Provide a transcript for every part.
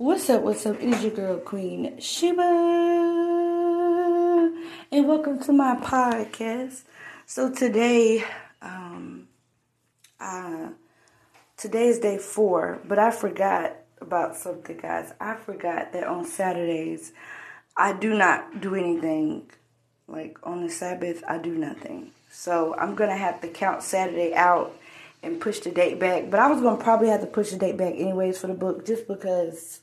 What's up? What's up? It is your girl Queen Sheba, and welcome to my podcast. So today, um, uh, today is day four, but I forgot about something, guys. I forgot that on Saturdays I do not do anything. Like on the Sabbath, I do nothing. So I'm gonna have to count Saturday out and push the date back. But I was gonna probably have to push the date back anyways for the book, just because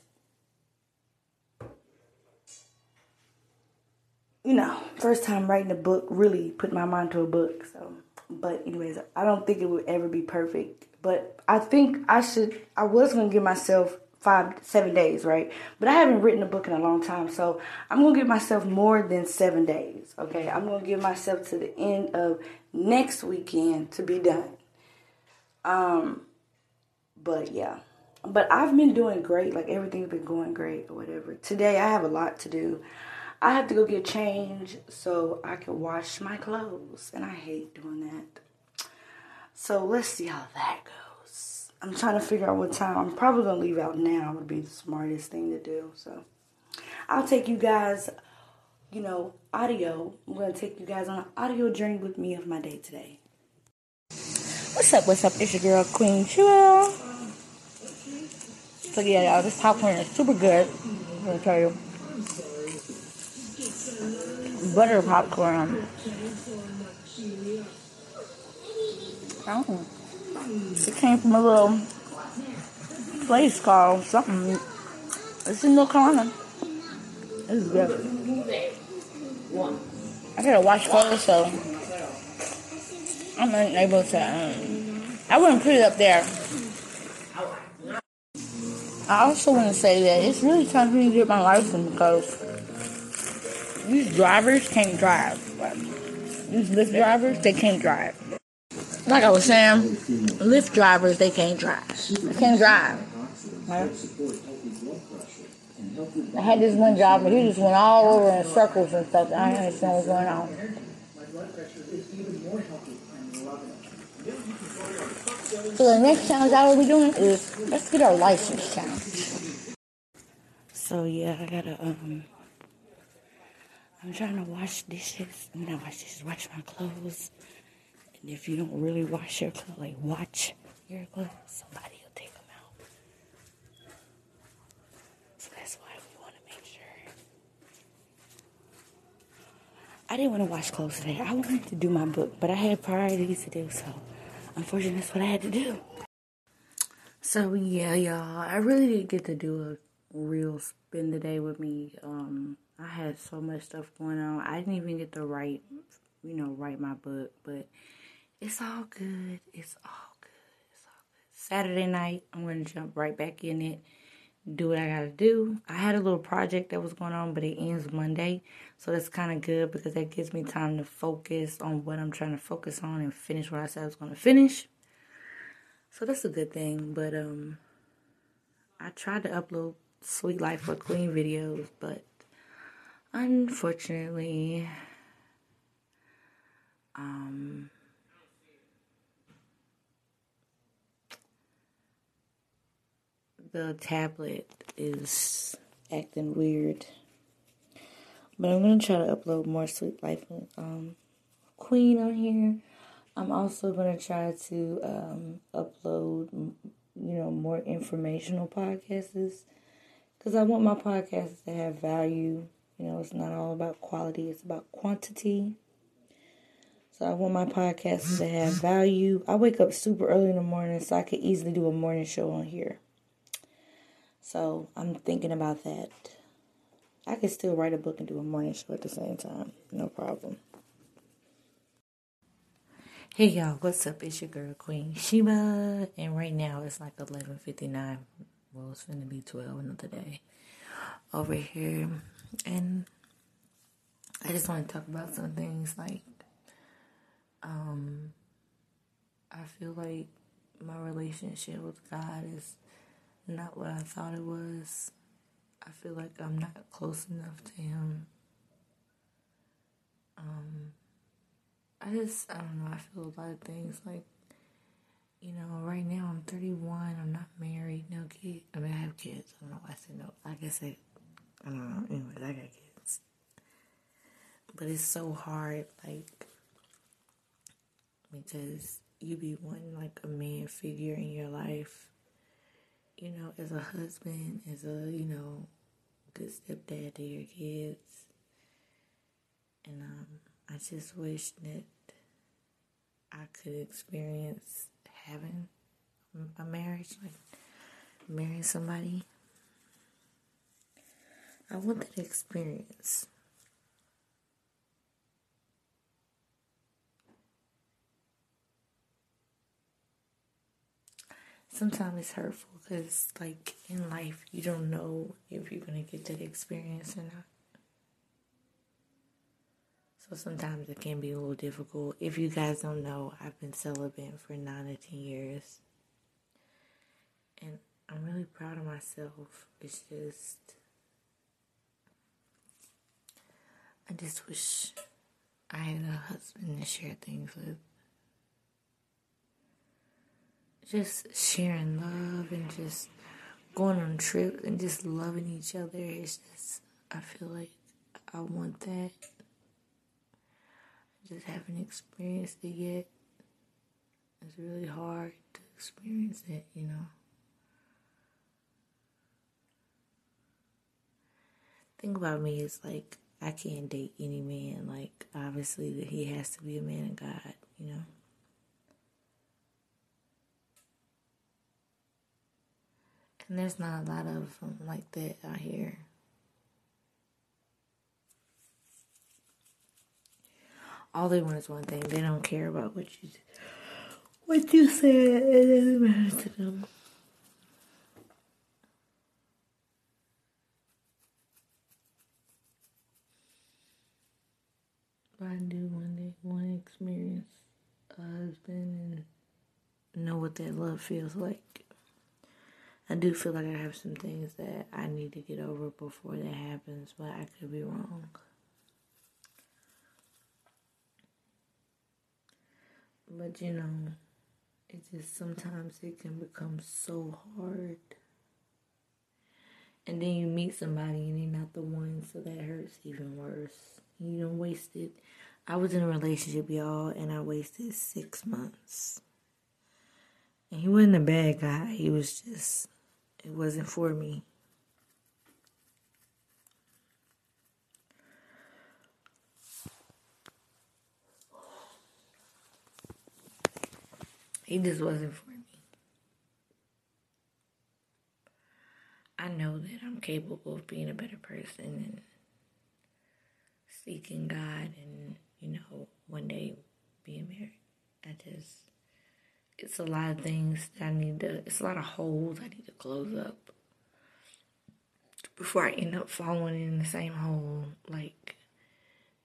you know, first time writing a book, really put my mind to a book. So, but anyways, I don't think it would ever be perfect. But I think I should. I was gonna give myself five, seven days, right? But I haven't written a book in a long time, so I'm gonna give myself more than seven days. Okay, I'm gonna give myself to the end of next weekend to be done. Um, but yeah, but I've been doing great. Like everything's been going great or whatever. Today I have a lot to do. I have to go get change so I can wash my clothes, and I hate doing that. So let's see how that goes. I'm trying to figure out what time. I'm probably gonna leave out now. Would be the smartest thing to do. So I'll take you guys, you know, audio. I'm gonna take you guys on an audio journey with me of my day today. What's up? What's up? It's your girl Queen Sheba. So yeah, y'all, this popcorn is super good. I'm gonna tell you butter popcorn. Oh. It came from a little place called something. It's in North Carolina. This is good. I gotta wash clothes, so I'm unable to. Um, I wouldn't put it up there. I also want to say that it's really time for me to get my license because these drivers can't drive. These Lyft drivers, they can't drive. Like I was saying, Lyft drivers, they can't drive. They can't drive. Right? I had this one job, but he just went all over in circles and stuff. I didn't understand what's going on. So the next challenge I will be doing is let's get our license challenge. So yeah, I gotta um I'm trying to wash dishes. I'm not wash dishes, wash my clothes. And if you don't really wash your clothes, like watch your clothes, somebody will take them out. So that's why we want to make sure. I didn't want to wash clothes today. I wanted to do my book, but I had priorities to do, so unfortunately, that's what I had to do. So yeah, y'all, I really didn't get to do a real spend the day with me. Um, I had so much stuff going on. I didn't even get to write, you know, write my book, but it's all good. It's all good. It's all good. Saturday night, I'm going to jump right back in it, do what I got to do. I had a little project that was going on, but it ends Monday. So that's kind of good because that gives me time to focus on what I'm trying to focus on and finish what I said I was going to finish. So that's a good thing. But um, I tried to upload Sweet Life for Queen videos, but unfortunately, um, the tablet is acting weird. But I'm gonna try to upload more Sweet Life um, Queen on here. I'm also gonna try to um, upload, you know, more informational podcasts because I want my podcasts to have value you know, it's not all about quality, it's about quantity. So I want my podcast to have value. I wake up super early in the morning so I could easily do a morning show on here. So I'm thinking about that. I could still write a book and do a morning show at the same time. No problem. Hey y'all, what's up? It's your girl Queen Sheba, and right now it's like 11:59. Well, it's gonna be 12 another day over here and I just want to talk about some things like um I feel like my relationship with God is not what I thought it was. I feel like I'm not close enough to him. Um I just I don't know, I feel a lot of things like you know, right now I'm 31. I'm not married, no kids. I mean, I have kids. I don't know why I said no. Like I said, I don't know. Anyways, I got kids. But it's so hard, like, because you be wanting, like, a man figure in your life, you know, as a husband, as a, you know, good stepdad to your kids. And um, I just wish that I could experience having a marriage, like marrying somebody. I want that experience. Sometimes it's hurtful because, like, in life, you don't know if you're going to get that experience or not. So sometimes it can be a little difficult. If you guys don't know, I've been celibate for nine to ten years. And I'm really proud of myself. It's just, I just wish I had a husband to share things with. Just sharing love and just going on trips and just loving each other. It's just, I feel like I want that I just haven't experienced it yet. It's really hard to experience it, you know. Think about me, is like I can't date any man. Like, obviously, that he has to be a man of God, you know. And there's not a lot of them like that out here. all they want is one thing. They don't care about what you what you say. It doesn't matter to them. But I do one day experience a husband and know what that love feels like. I do feel like I have some things that I need to get over before that happens, but I could be wrong. But you know, it just sometimes it can become so hard. And then you meet somebody and they're not the one, so that hurts even worse. You don't waste it. I was in a relationship, y'all, and I wasted six months. And he wasn't a bad guy. He was just, it wasn't for me. He just wasn't for me. I know that I'm capable of being a better person and seeking God and, you know, one day being married. I just, it's a lot of things that I need to, it's a lot of holes I need to close up before I end up falling in the same hole. Like,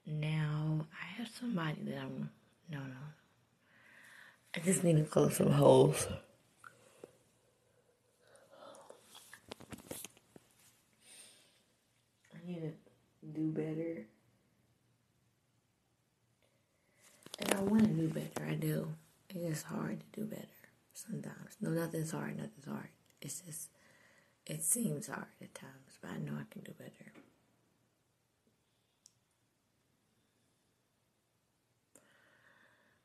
now I have somebody that I'm, no, no, I just need to close some holes. I need to do better. And I want to do better. I do. It is hard to do better sometimes. No, nothing's hard. Nothing's hard. It's just, it seems hard at times, but I know I can do better.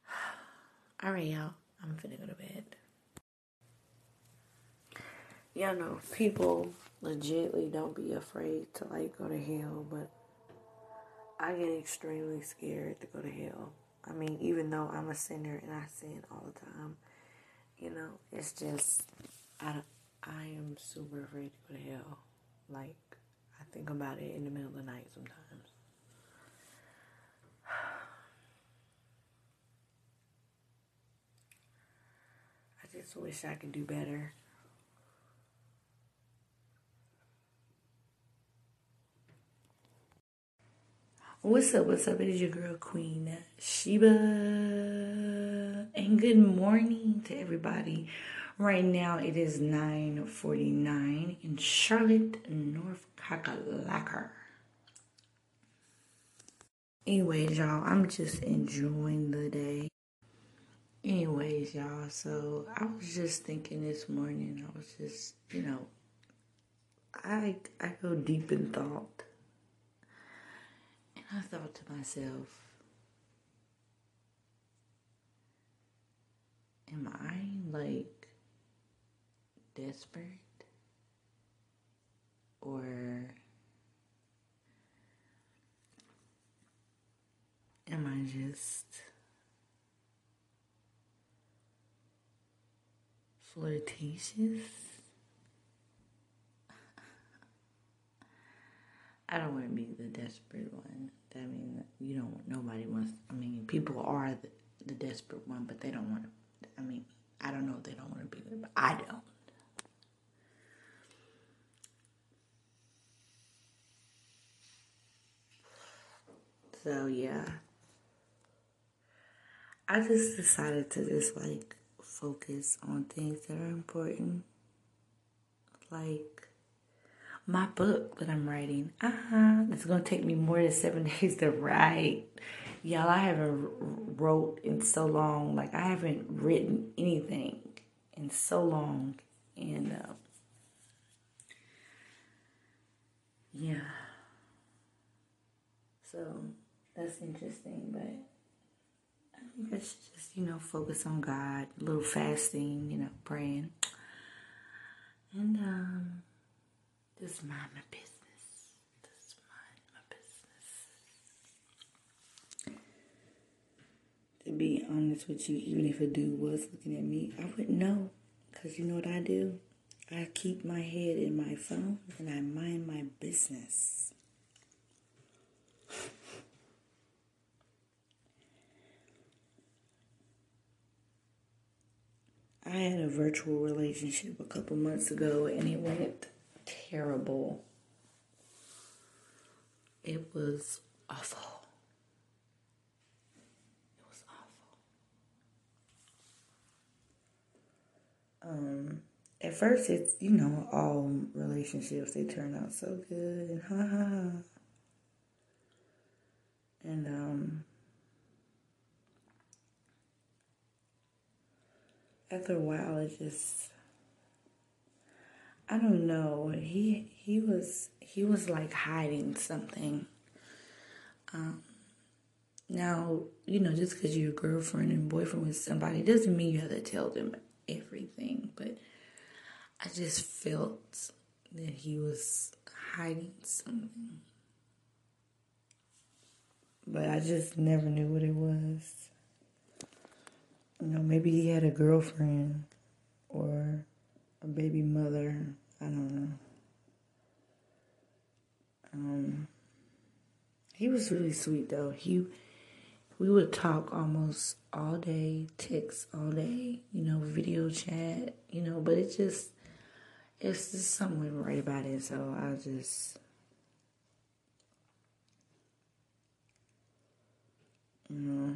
All right, y'all. I'm finna go to bed. Y'all know people legitly don't be afraid to like go to hell, but I get extremely scared to go to hell. I mean, even though I'm a sinner and I sin all the time, you know, it's just I I am super afraid to go to hell. Like I think about it in the middle of the night sometimes. I just wish I could do better. What's up? What's up? It is your girl Queen Sheba, and good morning to everybody. Right now it is 9:49 in Charlotte, North Carolina. Anyways, y'all, I'm just enjoying the day. Anyways, y'all, so I was just thinking this morning, I was just, you know, I I go deep in thought. I thought to myself, am I like desperate? Or am I just flirtatious? I don't want to be the desperate one. I mean, you don't. Nobody wants. I mean, people are the, the desperate one, but they don't want to. I mean, I don't know if they don't want to be there, but I don't. So yeah, I just decided to just like focus on things that are important, like my book that I'm writing. Uh huh. It's gonna take me more than seven days to write. Y'all, I haven't wrote in so long. Like I haven't written anything in so long, and uh, yeah. So that's interesting, but I think I should just you know focus on God, a little fasting, you know, praying, and um, just mind my business. My business. To be honest with you, even if a dude was looking at me, I wouldn't know. Because you know what I do? I keep my head in my phone and I mind my business. I had a virtual relationship a couple months ago and it went terrible. It was awful. It was awful. Um, at first, it's you know all relationships they turn out so good and ha ha ha. And um, after a while, it just I don't know. He he was he was like hiding something. Um, now you know just because you're a girlfriend and boyfriend with somebody doesn't mean you have to tell them everything. But I just felt that he was hiding something, but I just never knew what it was. You know, maybe he had a girlfriend or a baby mother. I don't know. Um, he was really sweet though. He, we would talk almost all day, text all day, you know, video chat, you know. But it just, it's just something right about it. So I just, you know.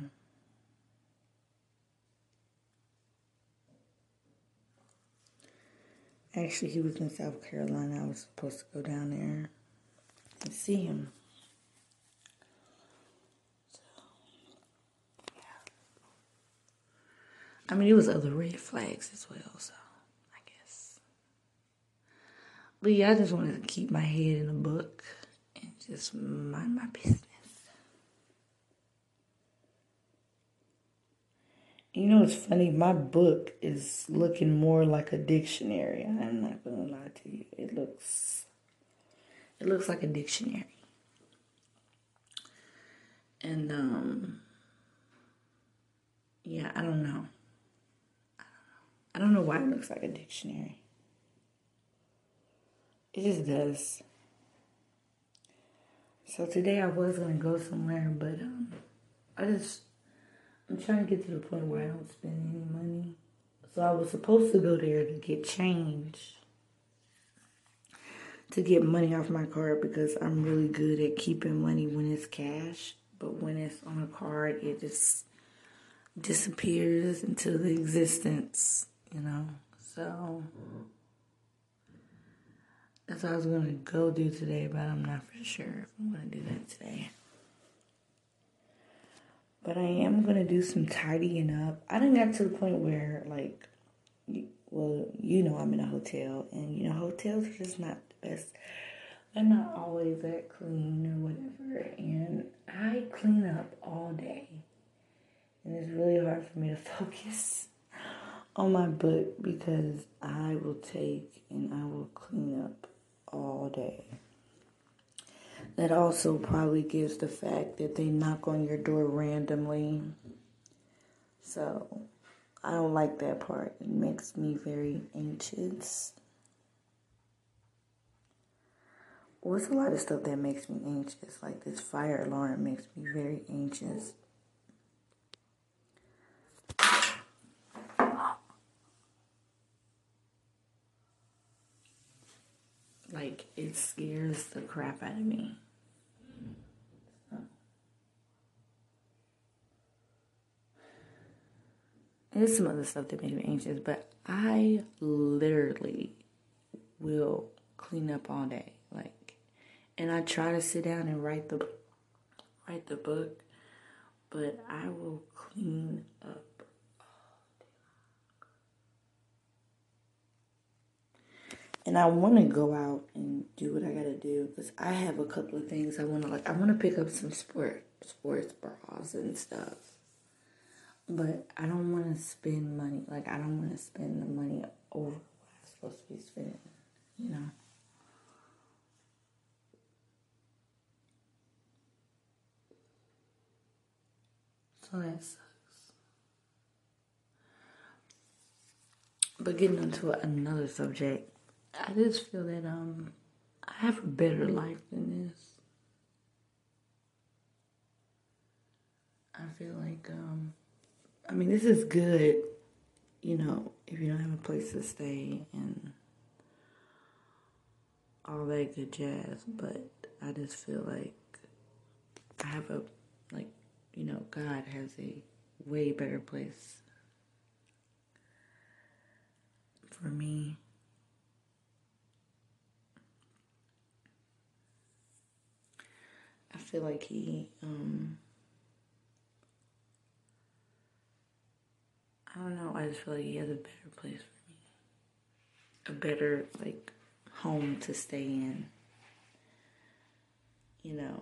Actually, he was in South Carolina. I was supposed to go down there and see him. So, yeah. I mean, it was other red flags as well, so I guess. But yeah, I just wanted to keep my head in a book and just mind my business. You know, it's funny. My book is looking more like a dictionary. I'm not gonna lie to you. It looks, it looks like a dictionary. And um, yeah, I don't know. I don't know why it looks like a dictionary. It just does. So today I was gonna go somewhere, but um, I just I'm trying to get to the point where I don't spend any money. So I was supposed to go there to get change. To get money off my card because I'm really good at keeping money when it's cash. But when it's on a card, it just disappears into the existence, you know. So that's what I was going to go do today, but I'm not for sure if I'm going to do that today. But I am gonna do some tidying up. I didn't get to the point where like, well, you know, I'm in a hotel, and you know, hotels are just not the best. They're not always that clean or whatever, and I clean up all day, and it's really hard for me to focus on my book because I will take and I will clean up all day. That also probably gives the fact that they knock on your door randomly. So I don't like that part. It makes me very anxious. Well, it's a lot of stuff that makes me anxious. Like this fire alarm makes me very anxious. Like it scares the crap out of me. There's some other stuff that makes me anxious, but I literally will clean up all day. Like, and I try to sit down and write the write the book, but I will clean up and I want to go out and do what I gotta do because I have a couple of things I want to like. I want to pick up some sport sports bras and stuff, but I don't want to spend money. Like I don't want to spend the money over what I'm supposed to be spending. You know. So that sucks. But getting into another subject I just feel that um I have a better life than this. I feel like um I mean this is good, you know, if you don't have a place to stay and all that good jazz, but I just feel like I have a like, you know, God has a way better place for me I feel like he, um, I don't know. I just feel like he has a better place for me, a better like home to stay in. You know.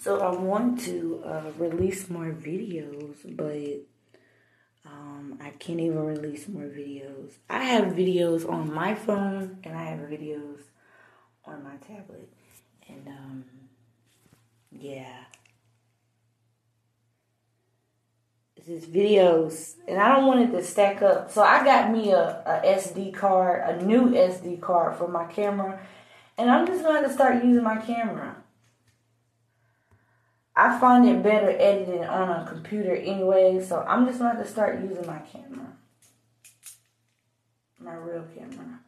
So I want to uh, release more videos, but um, I can't even release more videos. I have videos on my phone and I have videos on my tablet. And um, yeah. This is videos, and I don't want it to stack up. So I got me a, a SD card, a new SD card for my camera, and I'm just going to start using my camera. I find it better editing on a computer anyway, so I'm just going to start using my camera. My real camera.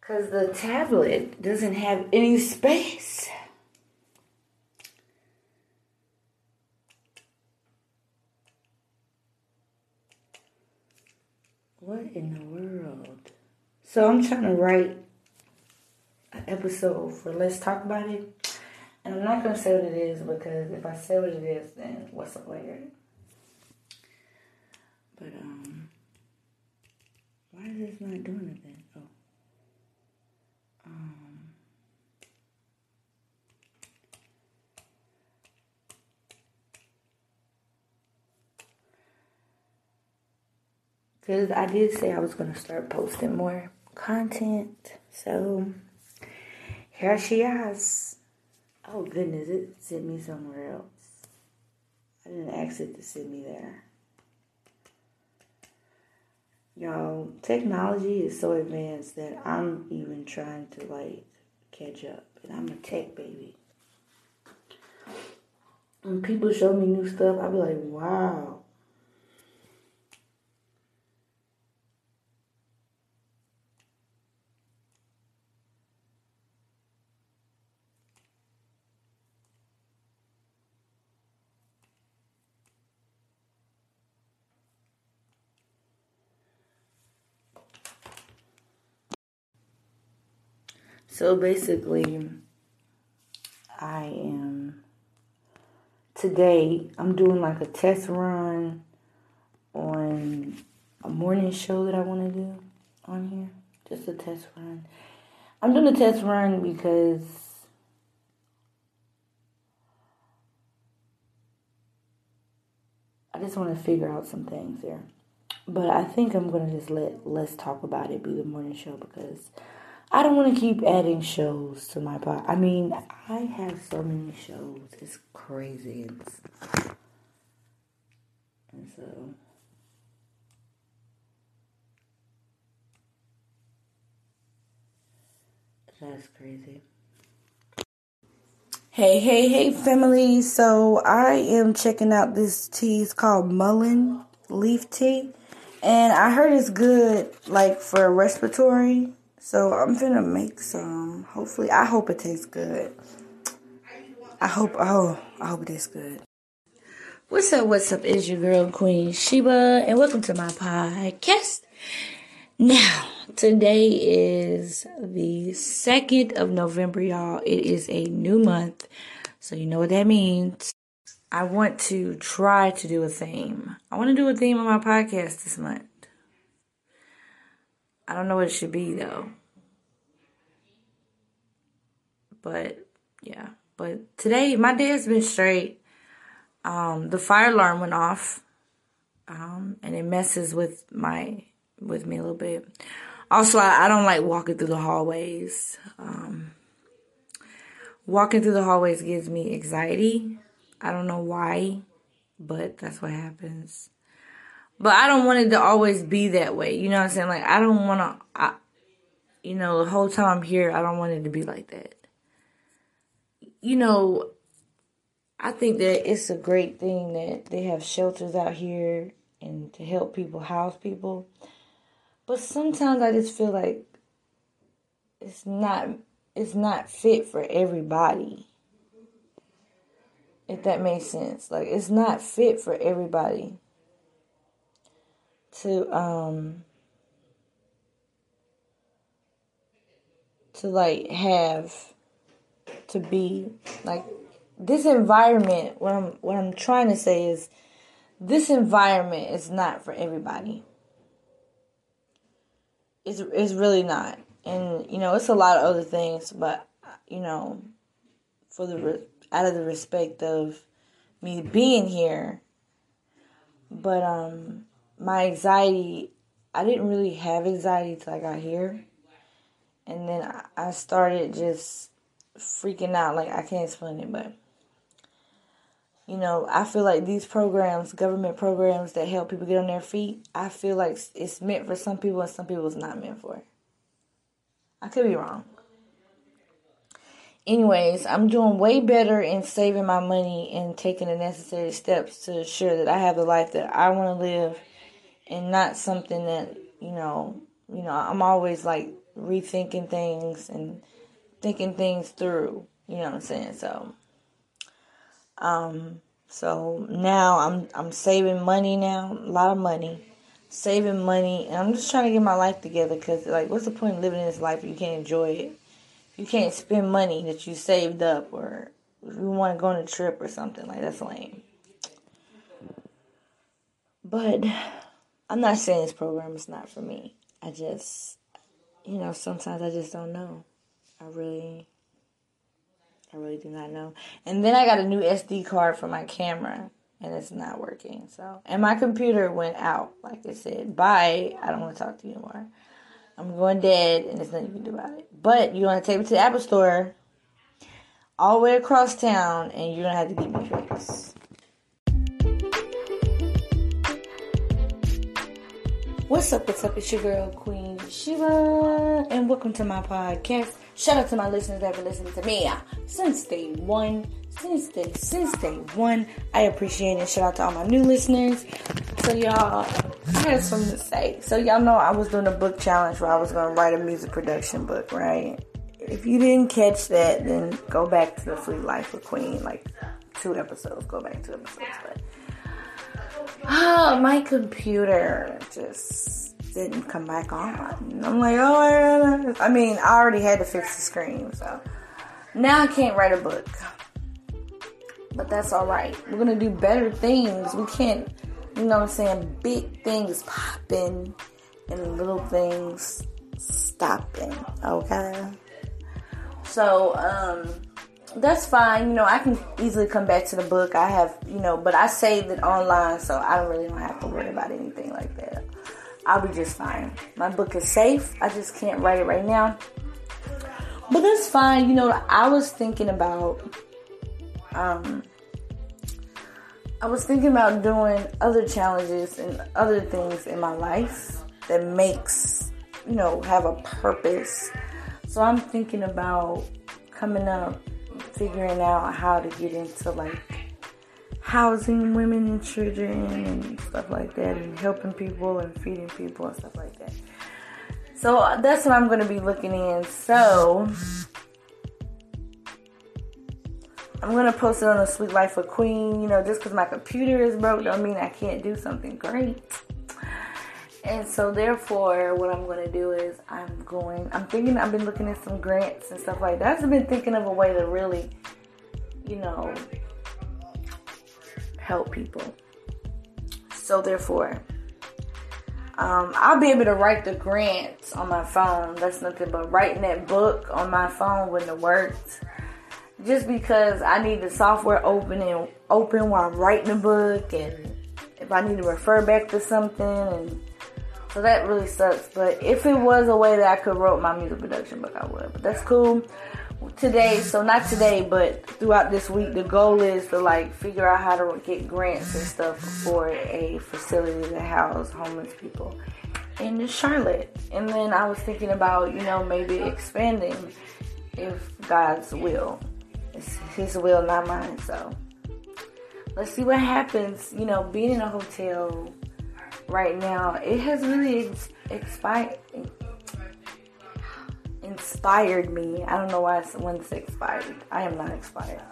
Because the tablet doesn't have any space. What in the world? So I'm trying to write an episode for Let's Talk About It. And I'm not gonna say what it is because if I say what it is, then what's the later? But um, why is this not doing it then? Oh, um. Because I did say I was going to start posting more content. So, here she is. Oh goodness, it sent me somewhere else. I didn't ask it to send me there. Y'all, technology is so advanced that I'm even trying to like catch up. And I'm a tech baby. When people show me new stuff, I be like, wow. So basically, I am today. I'm doing like a test run on a morning show that I want to do on here. Just a test run. I'm doing a test run because I just want to figure out some things there. But I think I'm gonna just let Let's Talk About It be the morning show because I don't want to keep adding shows to my pod. I mean, I have so many shows. It's crazy. It's, and so. That's crazy. Hey, hey, hey, family. So I am checking out this tea. It's called Mullein Leaf Tea. And I heard it's good, like, for respiratory. So I'm gonna make some. Hopefully, I hope it tastes good. I hope, oh, I hope it tastes good. What's up, what's up? It's your girl, Queen Sheba, and welcome to my podcast. Now, today is the 2nd of November, y'all. It is a new month. So, you know what that means. I want to try to do a theme. I want to do a theme on my podcast this month. I don't know what it should be, though. But, yeah. But today, my day has been straight. Um, the fire alarm went off. Um, and it messes with my with me a little bit. Also, I, I don't like walking through the hallways. Um, walking through the hallways gives me anxiety. I don't know why, but that's what happens. But I don't want it to always be that way. You know what I'm saying? Like, I don't want to, you know, the whole time I'm here, I don't want it to be like that. You know, I think that it's a great thing that they have shelters out here and to help people house people. But sometimes I just feel like it's not it's not fit for everybody. If that makes sense. Like it's not fit for everybody to um to like have to be like this environment what I'm what I'm trying to say is this environment is not for everybody. It's it's really not, and you know it's a lot of other things, but you know, for the out of the respect of me being here, but um, my anxiety, I didn't really have anxiety till I got here, and then I started just freaking out. Like I can't explain it, but you know, I feel like these programs, government programs that help people get on their feet, I feel like it's meant for some people and some people it's not meant for. I could be wrong. Anyways, I'm doing way better in saving my money and taking the necessary steps to ensure that I have the life that I want to live and not something that, you know, you know, I'm always like rethinking things and thinking things through, you know what I'm saying? So, um, so now I'm I'm saving money now, a lot of money, saving money, and I'm just trying to get my life together. Cause like, what's the point of living in this life if you can't enjoy it? You can't spend money that you saved up, or if you want to go on a trip or something like that's lame. But I'm not saying this program is not for me. I just, you know, sometimes I just don't know. I really I really do not know. And then I got a new SD card for my camera and it's not working. So, and my computer went out. Like I said, bye. I don't want to talk to you anymore. I'm going dead, and there's nothing you can do about it. But you want to take it to the Apple Store, all the way across town, and you don't have to give me fix. What's up? What's up? It's your girl Queen Sheba, and welcome to my podcast. Shout out to my listeners that have been listening to me uh, since day one. Since day since day one, I appreciate it. Shout out to all my new listeners. So y'all, I had something to say. So y'all know I was doing a book challenge where I was gonna write a music production book, right? If you didn't catch that, then go back to the Sweet Life of Queen, like two episodes. Go back two episodes, but. Oh, my computer just didn't come back on. I'm like, oh, I mean, I already had to fix the screen, so now I can't write a book. But that's all right. We're gonna do better things. We can't, you know what I'm saying? Big things popping and little things stopping. Okay. So, um, that's fine. You know, I can easily come back to the book. I have, you know, but I saved it online, so I don't really don't have to worry about anything like that. I'll be just fine. My book is safe. I just can't write it right now. But that's fine. You know, I was thinking about, um, I was thinking about doing other challenges and other things in my life that makes, you know, have a purpose. So I'm thinking about coming up figuring out how to get into like housing women and children and stuff like that and helping people and feeding people and stuff like that. So uh, that's what I'm going to be looking in. So I'm going to post it on the Sweet Life of Queen. You know, just because my computer is broke don't mean I can't do something great. And so therefore, what I'm going to do is I'm going, I'm thinking, I've been looking at some grants and stuff like that. I've been thinking of a way to really, you know, help people. So therefore, um, I'll be able to write the grants on my phone. That's nothing but writing that book on my phone wouldn't have worked. Just because I need the software open and open while I'm writing the book, and if I need to refer back to something and so that really sucks. But if it was a way that I could write my music production book, I would. But that's cool. Today, so not today, but throughout this week, the goal is to like figure out how to get grants and stuff for a facility to house homeless people in Charlotte. And then I was thinking about, you know, maybe expanding if God's will. It's His will, not mine. So let's see what happens. You know, being in a hotel right now, it has really expired inspired me. I don't know why when it's expired. I am not expired.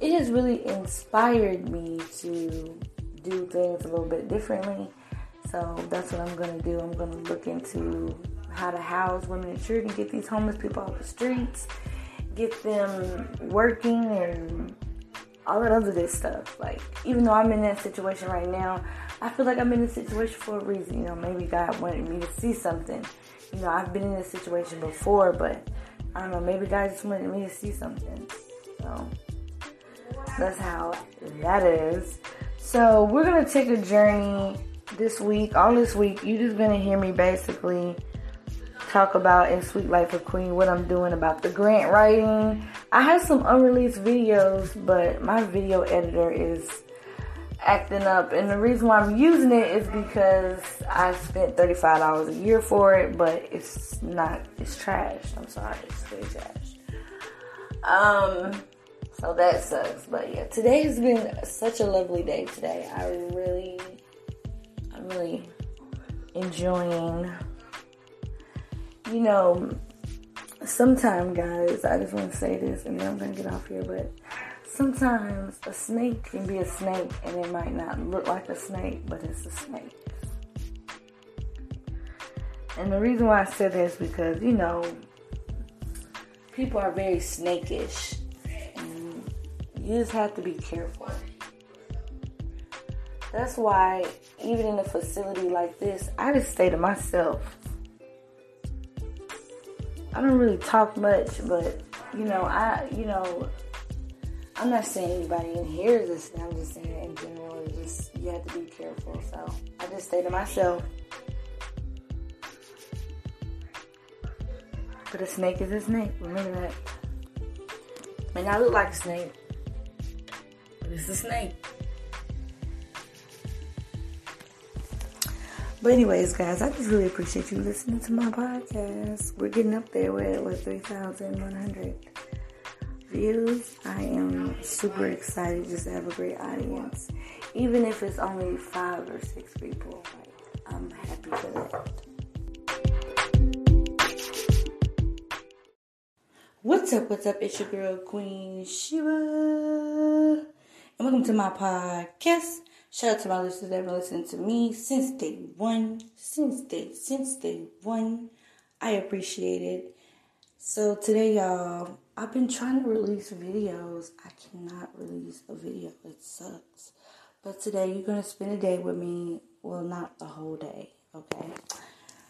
It has really inspired me to do things a little bit differently. So that's what I'm gonna do. I'm gonna look into how to house women and children, get these homeless people off the streets, get them working and all that other good stuff. Like even though I'm in that situation right now, I feel like I'm in this situation for a reason. You know, maybe God wanted me to see something. You know, I've been in this situation before, but I don't know, maybe God just wanted me to see something. So that's how that is. So we're gonna take a journey this week, all this week. You're just gonna hear me basically talk about in Sweet Life of Queen what I'm doing about the grant writing. I have some unreleased videos, but my video editor is acting up. And the reason why I'm using it is because I spent $35 a year for it, but it's not, it's trash. I'm sorry, it's really trash. Um, so that sucks. But yeah, today has been such a lovely day today. I really, I'm really enjoying, you know, sometime guys, I just want to say this and then I'm going to get off here, but sometimes a snake can be a snake and it might not look like a snake, but it's a snake. And the reason why I said that is because, you know, people are very snakish. You just have to be careful. That's why, even in a facility like this, I just stay to myself. I don't really talk much, but, you know, I, you know, I'm not saying anybody in here is listening. I'm just saying in general, just you have to be careful. So I just say to myself, but a snake is a snake. Remember that. May not look like a snake, but it's a snake. But anyways, guys, I just really appreciate you listening to my podcast. We're getting up there. We're at what, 3,100 views. I am super excited just to have a great audience. Even if it's only five or six people, like, I'm happy for that. What's up? What's up? It's your girl Queen Sheba, and welcome to my podcast. Shout out to my listeners that have listening to me since day one. Since day, since day one. I appreciate it. So today, y'all, I've been trying to release videos. I cannot release a video. It sucks. But today, you're gonna spend a day with me. Well, not the whole day, okay?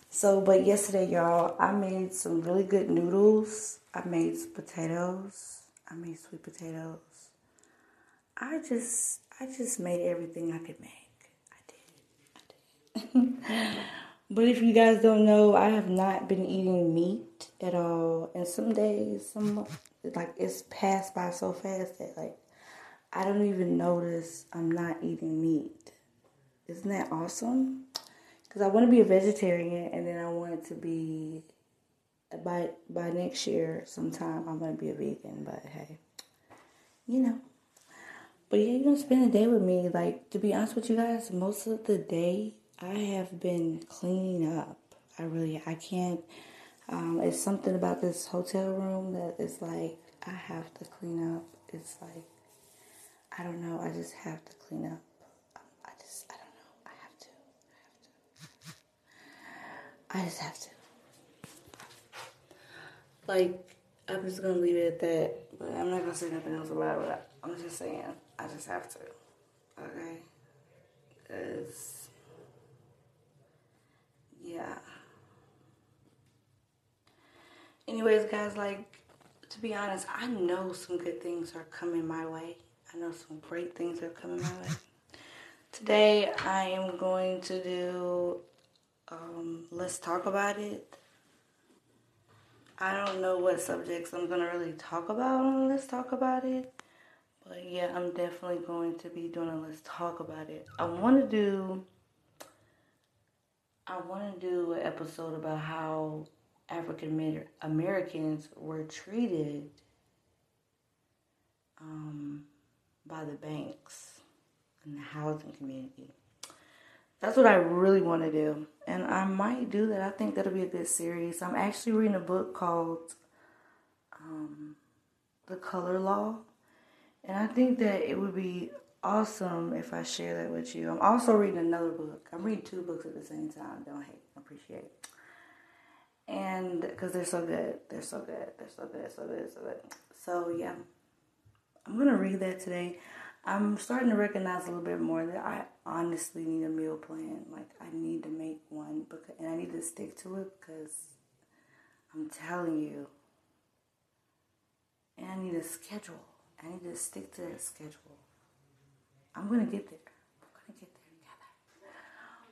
So, but yesterday, y'all, I made some really good noodles. I made potatoes. I made sweet potatoes. I just, I just made everything I could make. I did. I did. but if you guys don't know, I have not been eating meat at all. And some days, some like it's passed by so fast that like I don't even notice I'm not eating meat. Isn't that awesome? because I want to be a vegetarian, and then I want to be by by next year sometime I'm gonna be a vegan. But hey, you know. But yeah, you're gonna spend a day with me. Like to be honest with you guys, most of the day I have been cleaning up. I really I can't. Um, it's something about this hotel room that is like I have to clean up. It's like I don't know. I just have to clean up. Um, I just I don't know. I have to. I have to. I just have to. Like, I'm just gonna leave it at that. But I'm not gonna say nothing else about it. I'm just saying, I just have to. Okay? Because, yeah. Anyways, guys, like, to be honest, I know some good things are coming my way. I know some great things are coming my way. Today, I am going to do um, let's talk about it. I don't know what subjects I'm gonna really talk about on Let's Talk About It, but yeah, I'm definitely going to be doing a Let's Talk About It. I want to do, I want to do an episode about how African Americans were treated um, by the banks and the housing community. That's what I really want to do. And I might do that. I think that'll be a good series. I'm actually reading a book called um, The Color Law. And I think that it would be awesome if I share that with you. I'm also reading another book. I'm reading two books at the same time. Don't hate, appreciate. And because they're so good. They're so good. They're so good, so good, so good. So, yeah. I'm to read that today. I'm starting to recognize a little bit more that I honestly need a meal plan. Like I need to make one because and I need to stick to it because I'm telling you. And I need a schedule. I need to stick to that schedule. I'm gonna get there. I'm gonna get there together.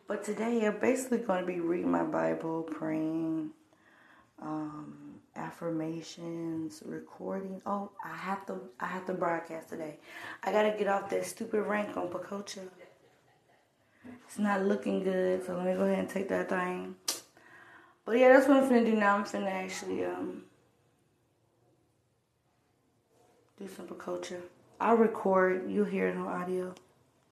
But today I'm basically gonna be reading my Bible, praying, um, affirmations, recording. Oh, I have to I have to broadcast today. I gotta get off that stupid rank on Pococha. It's not looking good, so let me go ahead and take that thing. But yeah, that's what I'm finna do now. I'm finna actually um do some Pococha. I'll record, you'll hear on audio.